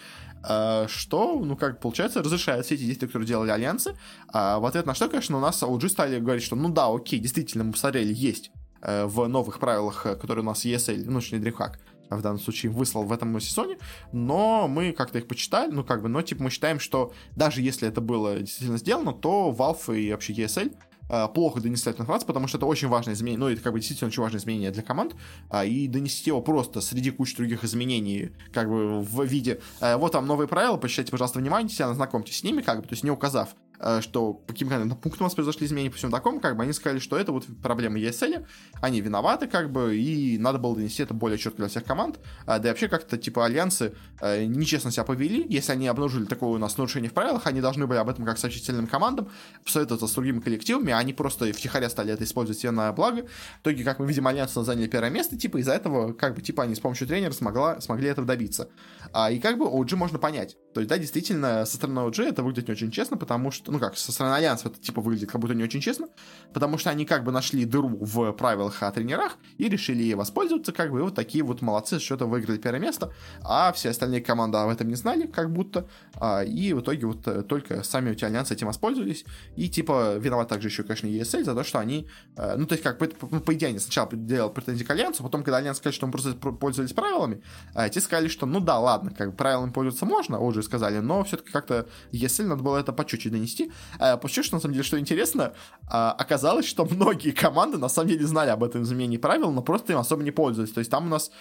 а, что, ну, как получается, разрешает все эти действия, которые делали Альянсы. А, в ответ на что, конечно, у нас OG стали говорить, что, ну да, окей, действительно, мы посмотрели, есть Э, в новых правилах, э, которые у нас ESL, ну, точнее, DreamHack в данном случае выслал в этом сезоне, но мы как-то их почитали, ну, как бы, но, типа, мы считаем, что даже если это было действительно сделано, то Valve и вообще ESL э, плохо донесли эту информацию, потому что это очень важное изменение, ну, это как бы действительно очень важное изменение для команд, а, и донести его просто среди кучи других изменений, как бы в виде, вот там новые правила, посчитайте, пожалуйста, внимание, ознакомьтесь с ними, как бы, то есть не указав Э, что по каким то пунктам у нас произошли изменения по всему такому, как бы они сказали, что это вот проблема ESL, они виноваты, как бы, и надо было донести это более четко для всех команд, а, да и вообще как-то, типа, альянсы э, нечестно себя повели, если они обнаружили такое у нас нарушение в правилах, они должны были об этом как сообщить сильным командам, посоветоваться с другими коллективами, а они просто втихаря стали это использовать себе на благо. В итоге, как мы видим, альянсы заняли первое место, типа, из-за этого, как бы, типа, они с помощью тренера смогла, смогли этого добиться. А, и как бы OG можно понять. То есть, да, действительно, со стороны OG это выглядит не очень честно, потому что ну как, со стороны Альянса это типа выглядит как будто не очень честно, потому что они как бы нашли дыру в правилах о тренерах и решили ей воспользоваться, как бы, и вот такие вот молодцы, что-то выиграли первое место, а все остальные команды об этом не знали, как будто, а, и в итоге вот э, только сами эти Альянсы этим воспользовались, и типа виноват также еще, конечно, ESL за то, что они, э, ну то есть как, по, по, по идее, они сначала делал претензии к Альянсу, потом, когда Альянс сказал, что мы просто пользовались правилами, э, те сказали, что ну да, ладно, как бы правилами пользоваться можно, уже сказали, но все-таки как-то ESL надо было это по чуть-чуть донести. Э, Почему, что на самом деле, что интересно, э, оказалось, что многие команды на самом деле знали об этом изменении правил, но просто им особо не пользовались. То есть там у нас,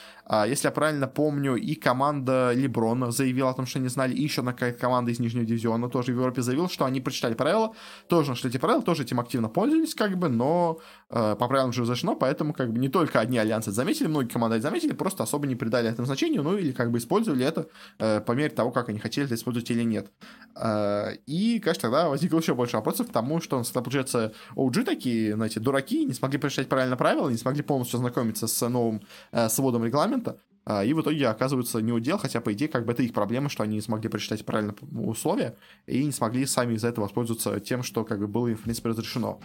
если я правильно помню, и команда Леброна заявила о том, что они знали, и еще одна какая-то команда из Нижнего дивизиона тоже в Европе заявила, что они прочитали правила, тоже нашли эти правила, тоже этим активно пользовались, как бы, но э, по правилам же разрешено, поэтому как бы не только одни альянсы заметили, многие команды это заметили, просто особо не придали этому значению, ну или как бы использовали это э, по мере того, как они хотели это использовать или нет. Э, и, конечно, тогда возникло еще больше вопросов тому, что, получается, OG такие, знаете, дураки, не смогли прочитать правильно правила, не смогли полностью ознакомиться с новым э, сводом регламента, э, и в итоге оказываются не удел, хотя, по идее, как бы это их проблема, что они не смогли прочитать правильно условия и не смогли сами из-за этого воспользоваться тем, что как бы было им, в принципе, разрешено.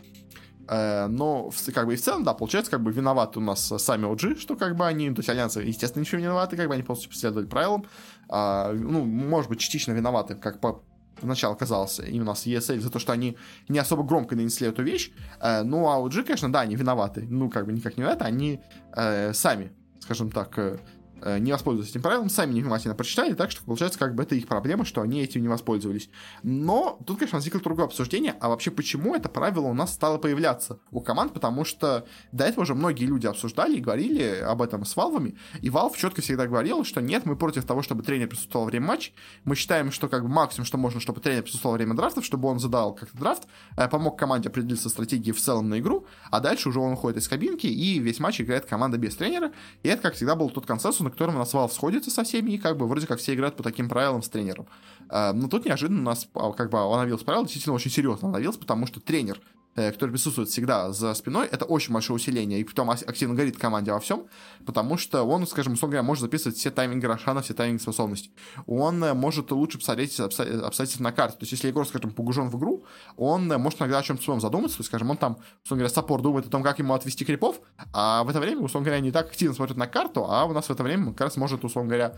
Э, но как бы и в целом, да, получается, как бы виноваты у нас сами OG, что как бы они, то есть альянсы, естественно, ничего не виноваты, как бы они полностью последовали правилам. А, ну, может быть, частично виноваты, как по поначалу казался и у нас ESL за то, что они не особо громко нанесли эту вещь. Э, ну, а OG, конечно, да, они виноваты. Ну, как бы никак не это, они э, сами, скажем так, э, не воспользовались этим правилом, сами невнимательно прочитали, так что получается, как бы это их проблема, что они этим не воспользовались. Но тут, конечно, возникло другое обсуждение, а вообще почему это правило у нас стало появляться у команд, потому что до этого уже многие люди обсуждали и говорили об этом с Валвами, и Valve четко всегда говорил, что нет, мы против того, чтобы тренер присутствовал во время матча, мы считаем, что как бы максимум, что можно, чтобы тренер присутствовал во время драфтов, чтобы он задал как-то драфт, э, помог команде определиться стратегией в целом на игру, а дальше уже он уходит из кабинки, и весь матч играет команда без тренера, и это, как всегда, был тот консенсус, на котором у нас Valve сходится со всеми, и как бы вроде как все играют по таким правилам с тренером. А, но тут неожиданно у нас а, как бы оновилось правило, действительно очень серьезно оновилось, потому что тренер который присутствует всегда за спиной, это очень большое усиление, и потом активно горит команде во всем, потому что он, скажем, условно говоря, может записывать все тайминги Рошана, все тайминги способностей. Он э, может лучше посмотреть обстоятельства на карте. То есть, если игрок, скажем, погружен в игру, он э, может иногда о чем-то своем задуматься, то есть, скажем, он там, условно говоря, саппорт думает о том, как ему отвести крипов, а в это время, условно говоря, не так активно смотрит на карту, а у нас в это время как раз может, условно говоря,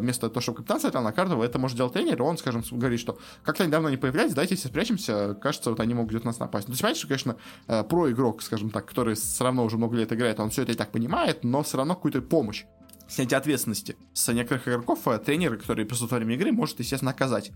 вместо того, чтобы капитан смотрел на карту, это может делать тренер, и он, скажем, говорит, что как-то недавно не появлялись, давайте все спрячемся, кажется, вот они могут где-то нас напасть. Ну, понимаете, что, конечно, э, про игрок, скажем так, который все равно уже много лет играет, он все это и так понимает, но все равно какую-то помощь снятие ответственности с некоторых игроков э, тренер, который присутствует во время игры, может, естественно, наказать.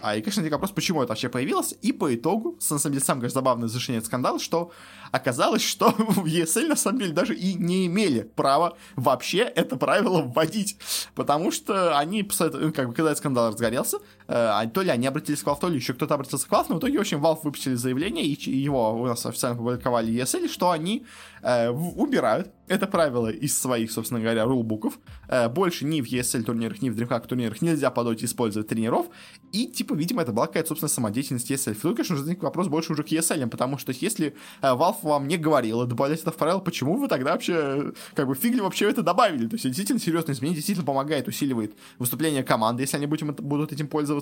А, и, конечно, вопрос, почему это вообще появилось, и по итогу, на самом деле, сам, конечно, забавное завершение скандал, что оказалось, что *laughs* в ESL, на самом деле, даже и не имели права вообще это правило вводить, потому что они, ну, как бы, когда этот скандал разгорелся, то ли они обратились к Valve, то ли еще кто-то обратился к Valve, но в итоге, в общем, Valve выпустили заявление, и его у нас официально опубликовали ESL, что они э, убирают это правило из своих, собственно говоря, рулбуков. Э, больше ни в ESL турнирах, ни в DreamHack турнирах нельзя подойти использовать тренеров. И, типа, видимо, это была какая-то, собственно, самодеятельность ESL. Тут, конечно, возник вопрос больше уже к ESL, потому что если э, Valve вам не говорила добавлять это в правило, почему вы тогда вообще, как бы, фигли вообще это добавили? То есть, действительно серьезное изменение, действительно помогает, усиливает выступление команды, если они будем, будут этим пользоваться.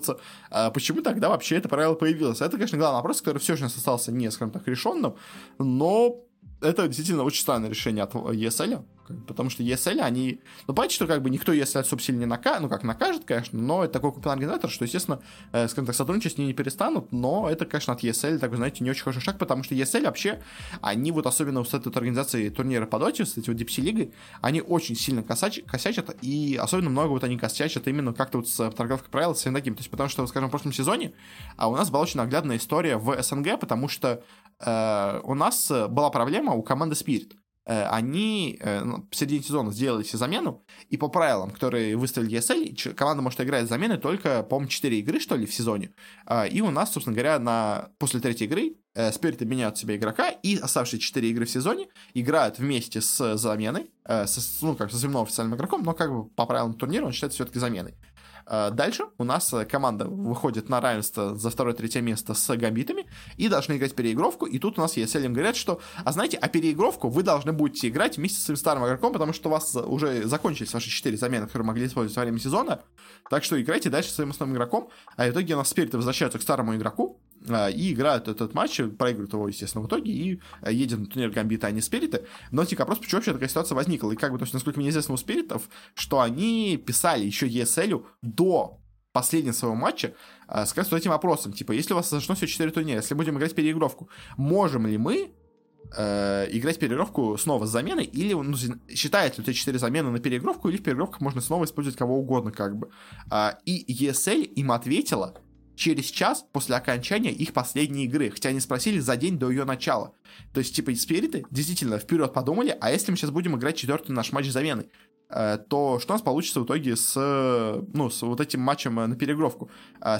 Э, почему тогда вообще это правило появилось? Это, конечно, главный вопрос, который все же остался не, скажем так, решенным, но это действительно очень странное решение от ESL, потому что ESL, они... Ну, понятно, что как бы никто ESL особо сильно не накажет, ну, как накажет, конечно, но это такой купленный организатор, что, естественно, э, скажем так, сотрудничать с ней не перестанут, но это, конечно, от ESL, так вы знаете, не очень хороший шаг, потому что ESL вообще, они вот особенно с этой вот организацией турнира по доте, с этой вот Deep лигой, они очень сильно косач, косячат, и особенно много вот они косячат именно как-то вот с торговкой правил, с таким, то есть потому что, скажем, в прошлом сезоне а у нас была очень наглядная история в СНГ, потому что э, у нас была проблема у команды Spirit. Э, они э, ну, в середине сезона сделали себе замену, и по правилам, которые выставили ESL, команда может играть замены только, по-моему, 4 игры, что ли, в сезоне. Э, и у нас, собственно говоря, на... после третьей игры Спириты меняют себе игрока, и оставшиеся 4 игры в сезоне играют вместе с заменой, с, ну, как со своим официальным игроком, но как бы по правилам турнира он считается все-таки заменой. Э, дальше у нас э, команда выходит на равенство за второе-третье место с гамбитами и должны играть переигровку. И тут у нас ESL им говорят, что, а знаете, а переигровку вы должны будете играть вместе с своим старым игроком, потому что у вас уже закончились ваши четыре замены, которые могли использовать во время сезона. Так что играйте дальше с своим основным игроком. А в итоге у нас Спириты возвращаются к старому игроку, и играют этот матч, проигрывают его, естественно, в итоге, и э, едет на турнир Гамбита, а не Спириты. Но возник вопрос, почему вообще такая ситуация возникла. И как бы, то есть, насколько мне известно у Спиритов, что они писали еще ESL до последнего своего матча, сказать вот этим вопросом, типа, если у вас зашло все 4 турнира, если будем играть переигровку, можем ли мы э, играть переигровку снова с заменой, или ну, считает ли эти 4 замены на переигровку, или в переигровках можно снова использовать кого угодно, как бы. А, и ESL им ответила через час после окончания их последней игры, хотя они спросили за день до ее начала. То есть, типа, спириты действительно вперед подумали, а если мы сейчас будем играть четвертый наш матч замены? Э, то что у нас получится в итоге с, ну, с вот этим матчем э, на перегровку.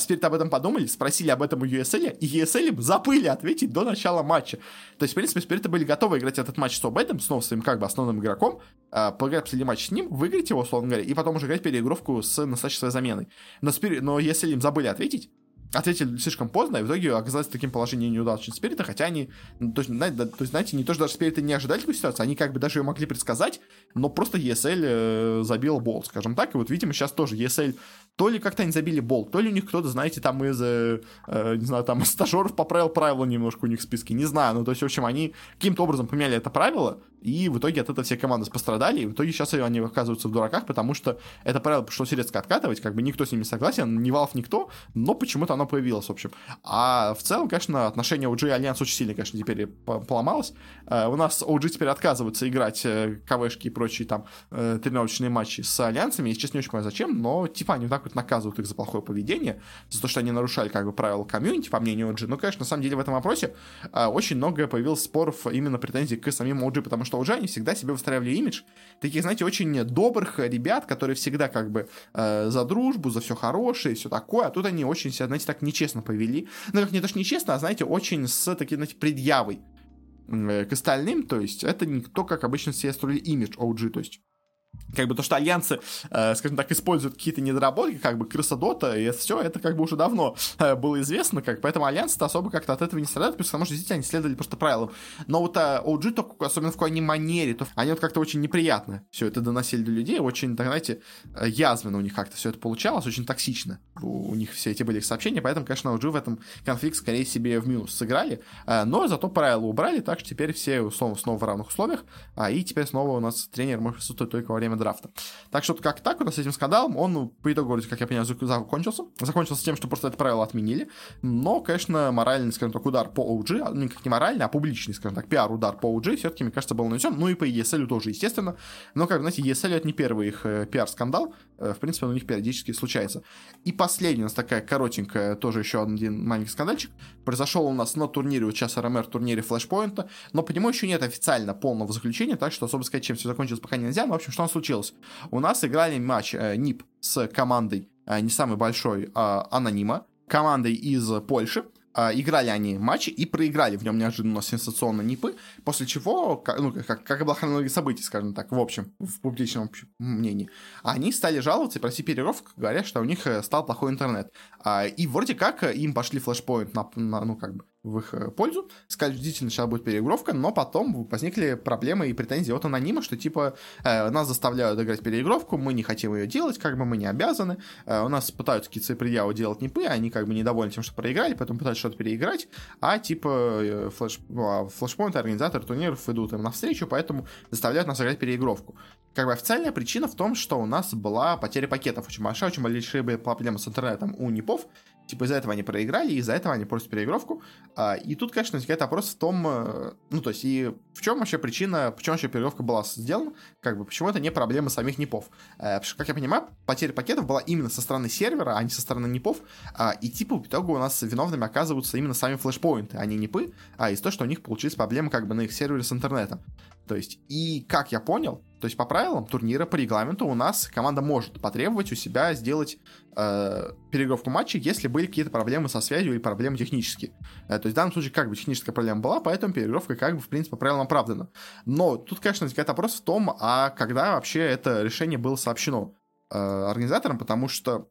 Спирит об этом подумали, спросили об этом у USL, и USL забыли ответить до начала матча. То есть, в принципе, Спириты были готовы играть этот матч с Обедом, снова своим как бы основным игроком, э, поиграть последний матч с ним, выиграть его, условно говоря, и потом уже играть переигровку с настоящей своей заменой. Но, Спирит, но USL им забыли ответить, ответили слишком поздно, и в итоге оказались в таким положением неудачным Спирита, хотя они, ну, то, есть, знаете, то есть, знаете, не то, что даже Спириты не ожидали такую ситуацию, они как бы даже ее могли предсказать, но просто ESL э, забил бол, скажем так, и вот, видимо, сейчас тоже ESL то ли как-то они забили болт, то ли у них кто-то, знаете, там из, э, э, не знаю, там стажеров поправил правила немножко у них в списке, не знаю, ну, то есть, в общем, они каким-то образом поменяли это правило, и в итоге от этого все команды пострадали, и в итоге сейчас они оказываются в дураках, потому что это правило пришлось резко откатывать, как бы никто с ними согласен, ни Valve, никто, но почему-то оно появилось, в общем. А в целом, конечно, отношение OG и Альянс очень сильно, конечно, теперь поломалось. Uh, у нас OG теперь отказываются играть uh, КВшки и прочие там тренировочные матчи с Альянсами, я, честно, не очень понимаю, зачем, но, типа, они так вот наказывают их за плохое поведение, за то, что они нарушали, как бы, правила комьюнити, по мнению OG. Ну, конечно, на самом деле в этом вопросе uh, очень много появилось споров именно претензий к самим OG, потому что OG, они всегда себе выстраивали имидж таких, знаете, очень добрых ребят, которые всегда как бы uh, за дружбу, за все хорошее и все такое, а тут они очень себя, знаете, так нечестно повели. Ну, как не то, что нечестно, а, знаете, очень с таким, знаете, предъявой э, к остальным, то есть это не то, как обычно все строили имидж OG, то есть как бы то, что альянсы, э, скажем так, используют какие-то недоработки, как бы крыса дота, и все, это как бы уже давно э, было известно, как, поэтому альянсы особо как-то от этого не страдают, потому что, действительно, они следовали просто правилам. Но вот э, OG, только, особенно в какой они манере, то они вот как-то очень неприятно все это доносили до людей, очень, так, знаете, э, язвенно у них как-то все это получалось, очень токсично у, у них все эти были их сообщения, поэтому, конечно, OG в этом конфликт скорее себе в минус сыграли, э, но зато правила убрали, так что теперь все снова, снова в равных условиях, а, и теперь снова у нас тренер может присутствовать только во время время драфта. Так что как так нас с этим скандалом, он по итогу, как я понимаю, закончился. Закончился тем, что просто это правило отменили. Но, конечно, моральный, скажем так, удар по OG, а, ну, как не моральный, а публичный, скажем так, пиар-удар по OG, все-таки, мне кажется, был нанесен. Ну и по ESL тоже, естественно. Но, как знаете, ESL это не первый их э, пиар-скандал. Э, в принципе, он у них периодически случается. И последний у нас такая коротенькая, тоже еще один маленький скандальчик. Произошел у нас на турнире, вот сейчас РМР турнире Флэшпоинта, но по нему еще нет официально полного заключения, так что особо сказать, чем все закончилось, пока нельзя. Но, в общем, что он случилось? У нас играли матч э, НИП с командой э, не самой большой, а Анонима, командой из Польши. Э, играли они матчи и проиграли в нем неожиданно сенсационно НИПы, после чего, ну, как, как была хронология событий, скажем так, в общем, в публичном мнении, они стали жаловаться и просить перерывку, говоря, что у них э, стал плохой интернет. А, и вроде как э, им пошли флешпоинт на, на ну, как бы, в их э, пользу. Сказали, действительно, сейчас будет переигровка, но потом возникли проблемы и претензии от анонима, что типа э, нас заставляют играть переигровку, мы не хотим ее делать, как бы мы не обязаны. Э, у нас пытаются какие-то предъявы делать не они как бы недовольны тем, что проиграли, поэтому пытаются что-то переиграть, а типа э, флеш, ну, а флешпоинты, организаторы турниров идут им навстречу, поэтому заставляют нас играть переигровку. Как бы официальная причина в том, что у нас была потеря пакетов очень большая, очень большие были проблемы с интернетом у НИПов, Типа из-за этого они проиграли, из-за этого они просят переигровку. А, и тут, конечно, возникает вопрос в том, э, ну, то есть, и в чем вообще причина, почему вообще переигровка была сделана, как бы, почему это не проблема самих НИПов. А, потому что, как я понимаю, потеря пакетов была именно со стороны сервера, а не со стороны НИПов, а, и типа в итоге у нас виновными оказываются именно сами флешпоинты, а не НИПы, а из-за того, что у них получились проблемы как бы на их сервере с интернетом. То есть, и как я понял, то есть по правилам турнира, по регламенту у нас команда может потребовать у себя сделать э, переигровку матча, если были какие-то проблемы со связью или проблемы технические. Э, то есть в данном случае как бы техническая проблема была, поэтому переигровка как бы в принципе по правилам оправдана. Но тут, конечно, возникает вопрос в том, а когда вообще это решение было сообщено э, организаторам, потому что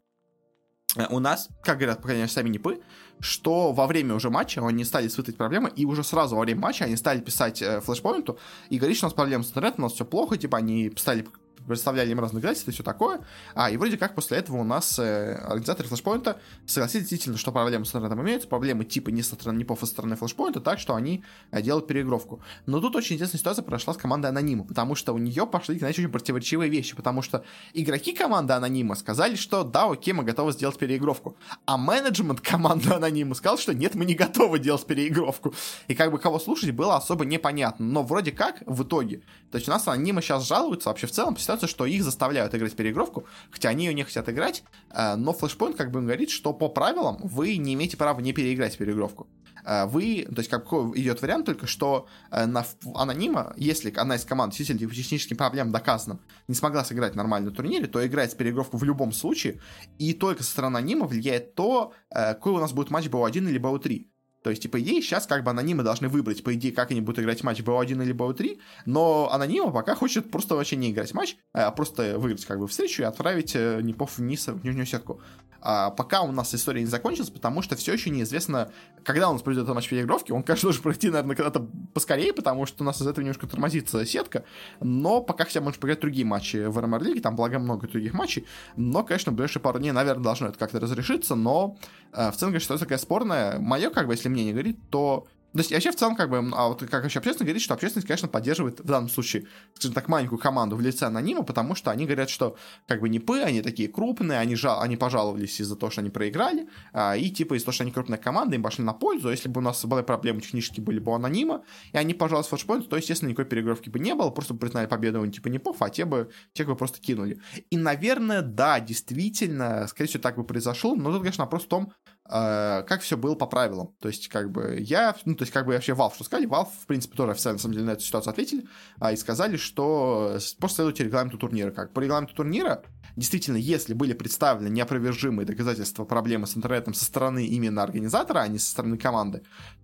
у нас, как говорят, по крайней мере, сами НИПы, что во время уже матча они стали испытывать проблемы, и уже сразу во время матча они стали писать э, флешпоинту и говорить, что у нас проблемы с интернетом, у нас все плохо, типа они стали представляли им разные графики и все такое. А, и вроде как после этого у нас э, организаторы флешпоинта согласились действительно, что проблемы с интернетом имеются, проблемы типа не со стороны, не по со стороны флешпоинта, так что они э, делают переигровку. Но тут очень интересная ситуация прошла с командой Анонима, потому что у нее пошли, знаете, очень противоречивые вещи, потому что игроки команды Анонима сказали, что да, окей, мы готовы сделать переигровку, а менеджмент команды Анонима сказал, что нет, мы не готовы делать переигровку. И как бы кого слушать было особо непонятно, но вроде как в итоге. То есть у нас Анонима сейчас жалуются вообще в целом, ситуация, что их заставляют играть переигровку, хотя они ее не хотят играть, э, но Flashpoint как бы говорит, что по правилам вы не имеете права не переиграть переигровку. Э, вы, то есть какой идет вариант только, что э, на анонима, если одна из команд действительно по техническим проблемам доказанным не смогла сыграть нормально на турнире, то играть переигровку в любом случае, и только со стороны анонима влияет то, какой у нас будет матч BO1 или BO3. То есть, по идее, сейчас как бы анонимы должны выбрать, по идее, как они будут играть матч BO1 или BO3, но анонима пока хочет просто вообще не играть матч, а просто выиграть как бы встречу и отправить э, Непов вниз в нижнюю сетку. А пока у нас история не закончилась, потому что все еще неизвестно, когда у нас пройдет матч переигровки. Он, *laughs* конечно, должен пройти, наверное, когда-то поскорее, потому что у нас из этого немножко тормозится сетка. Но пока хотя бы можно поиграть другие матчи в РМР Лиге, там, благо, много других матчей. Но, конечно, в ближайшие пару дней, наверное, должно это как-то разрешиться, но э, в целом, конечно, ситуация такая спорная. Мое, как бы, если мне не говорит, то то есть вообще в целом, как бы, а вот как вообще общественность говорит, что общественность, конечно, поддерживает в данном случае, скажем так, маленькую команду в лице анонима, потому что они говорят, что как бы не пы, они такие крупные, они, жал, они пожаловались из-за того, что они проиграли, а, и типа из-за того, что они крупная команда, им пошли на пользу. Если бы у нас были проблемы технические, были бы у анонима, и они пожаловались в флешпоинт, то, естественно, никакой переигровки бы не было, просто бы признали победу у типа непов, а те бы, тех бы просто кинули. И, наверное, да, действительно, скорее всего, так бы произошло, но тут, конечно, вопрос в том, как все было по правилам. То есть, как бы, я, ну, то есть, как бы, вообще Valve что сказали, Valve, в принципе, тоже официально, на самом деле, на эту ситуацию ответили, а, и сказали, что просто следуйте регламенту турнира. Как по регламенту турнира, действительно, если были представлены неопровержимые доказательства проблемы с интернетом со стороны именно организатора, а не со стороны команды,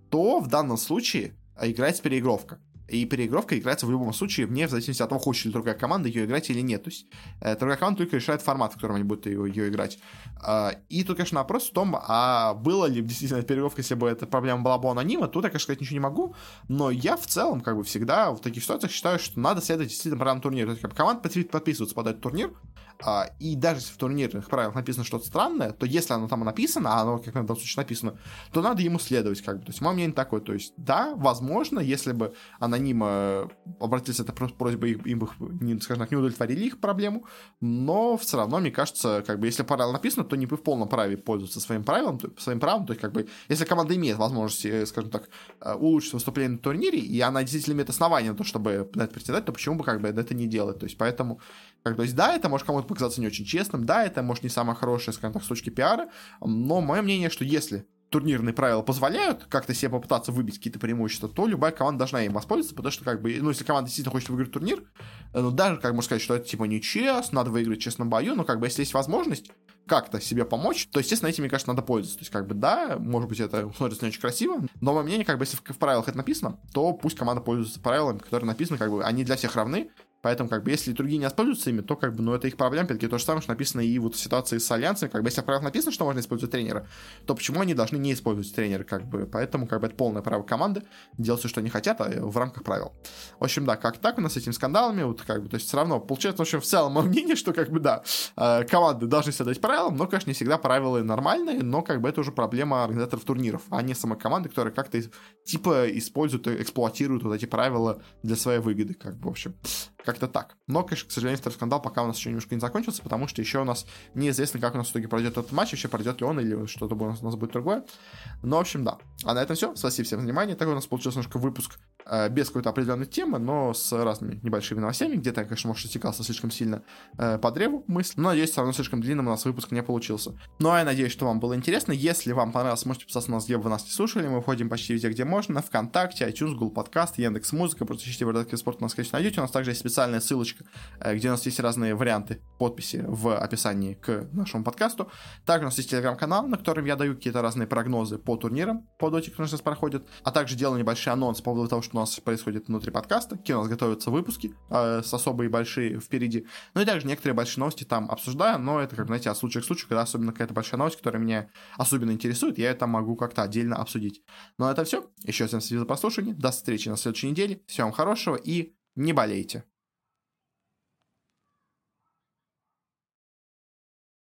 то в данном случае играется переигровка. И переигровка играется в любом случае, вне в зависимости от того, хочет ли другая команда ее играть или нет. То есть э, другая команда только решает формат, в котором они будут ее, ее играть. Э, и тут, конечно, вопрос в том, а было ли действительно переигровка, если бы эта проблема была бы у анонима, тут я, конечно, сказать ничего не могу, но я в целом, как бы всегда в таких ситуациях считаю, что надо следовать действительно правилам турнира. То есть, как команда подписывается под этот турнир, и даже если в турнирных правилах написано что-то странное, то если оно там написано, а оно, как в данном случае, написано, то надо ему следовать, как бы. То есть, мое мнение такое. То есть, да, возможно, если бы анонима обратились с этой просьбой, им бы, скажем так, не удовлетворили их проблему, но все равно, мне кажется, как бы, если правило написано, то не в полном праве пользоваться своим правилом, своим правом, то есть, как бы, если команда имеет возможность, э, скажем так, э, улучшить выступление на турнире, и она действительно имеет основания на то, чтобы на это претендовать, то почему бы, как бы, это не делать? То есть, поэтому, как, то есть, да, это может кому-то показаться не очень честным, да, это может не самое хорошее, скажем так, с точки пиара, но мое мнение, что если турнирные правила позволяют как-то себе попытаться выбить какие-то преимущества, то любая команда должна им воспользоваться, потому что, как бы, ну, если команда действительно хочет выиграть турнир, ну, даже, как можно сказать, что это, типа, нечестно, надо выиграть в честном бою, но, как бы, если есть возможность как-то себе помочь, то, естественно, этим, мне кажется, надо пользоваться. То есть, как бы, да, может быть, это смотрится не очень красиво, но, мое мнение, как бы, если в, в правилах это написано, то пусть команда пользуется правилами, которые написаны, как бы, они для всех равны, Поэтому, как бы, если другие не воспользуются ими, то, как бы, ну, это их проблема, опять то же самое, что написано и вот в ситуации с альянсами, как бы, если в правилах написано, что можно использовать тренера, то почему они должны не использовать тренера, как бы, поэтому, как бы, это полное право команды делать все, что они хотят, а в рамках правил. В общем, да, как так у нас с этими скандалами, вот, как бы, то есть, все равно, получается, в общем, в целом, мое мнение, что, как бы, да, э, команды должны следовать правилам, но, конечно, не всегда правила нормальные, но, как бы, это уже проблема организаторов турниров, а не самой команды, которая как-то, типа, используют, эксплуатируют вот эти правила для своей выгоды, как бы, в общем, как-то так. Но, конечно, к сожалению, второй скандал пока у нас еще немножко не закончился, потому что еще у нас неизвестно, как у нас в итоге пройдет этот матч, вообще пройдет ли он или что-то у нас, у будет другое. Но, в общем, да. А на этом все. Спасибо всем за внимание. Такой у нас получился немножко выпуск э, без какой-то определенной темы, но с разными небольшими новостями. Где-то я, конечно, может, стекался слишком сильно э, по древу мысли. Но, надеюсь, все равно слишком длинным у нас выпуск не получился. Ну, а я надеюсь, что вам было интересно. Если вам понравилось, можете подписаться на нас, где бы вы нас не слушали. Мы входим почти везде, где можно. ВКонтакте, iTunes, Google Подкаст, Яндекс Музыка. Просто ищите в спорт, нас, конечно, найдете. У нас также есть специальная ссылочка Э, где у нас есть разные варианты подписи в описании к нашему подкасту. Также у нас есть телеграм-канал, на котором я даю какие-то разные прогнозы по турнирам, по доте, которые сейчас проходят, а также делаю небольшой анонс по поводу того, что у нас происходит внутри подкаста, какие у нас готовятся выпуски э, с особые большие впереди. Ну и также некоторые большие новости там обсуждаю, но это, как знаете, от случая к случаю, когда особенно какая-то большая новость, которая меня особенно интересует, я это могу как-то отдельно обсудить. Ну а это все. Еще всем спасибо за прослушивание. До встречи на следующей неделе. Всего вам хорошего и не болейте.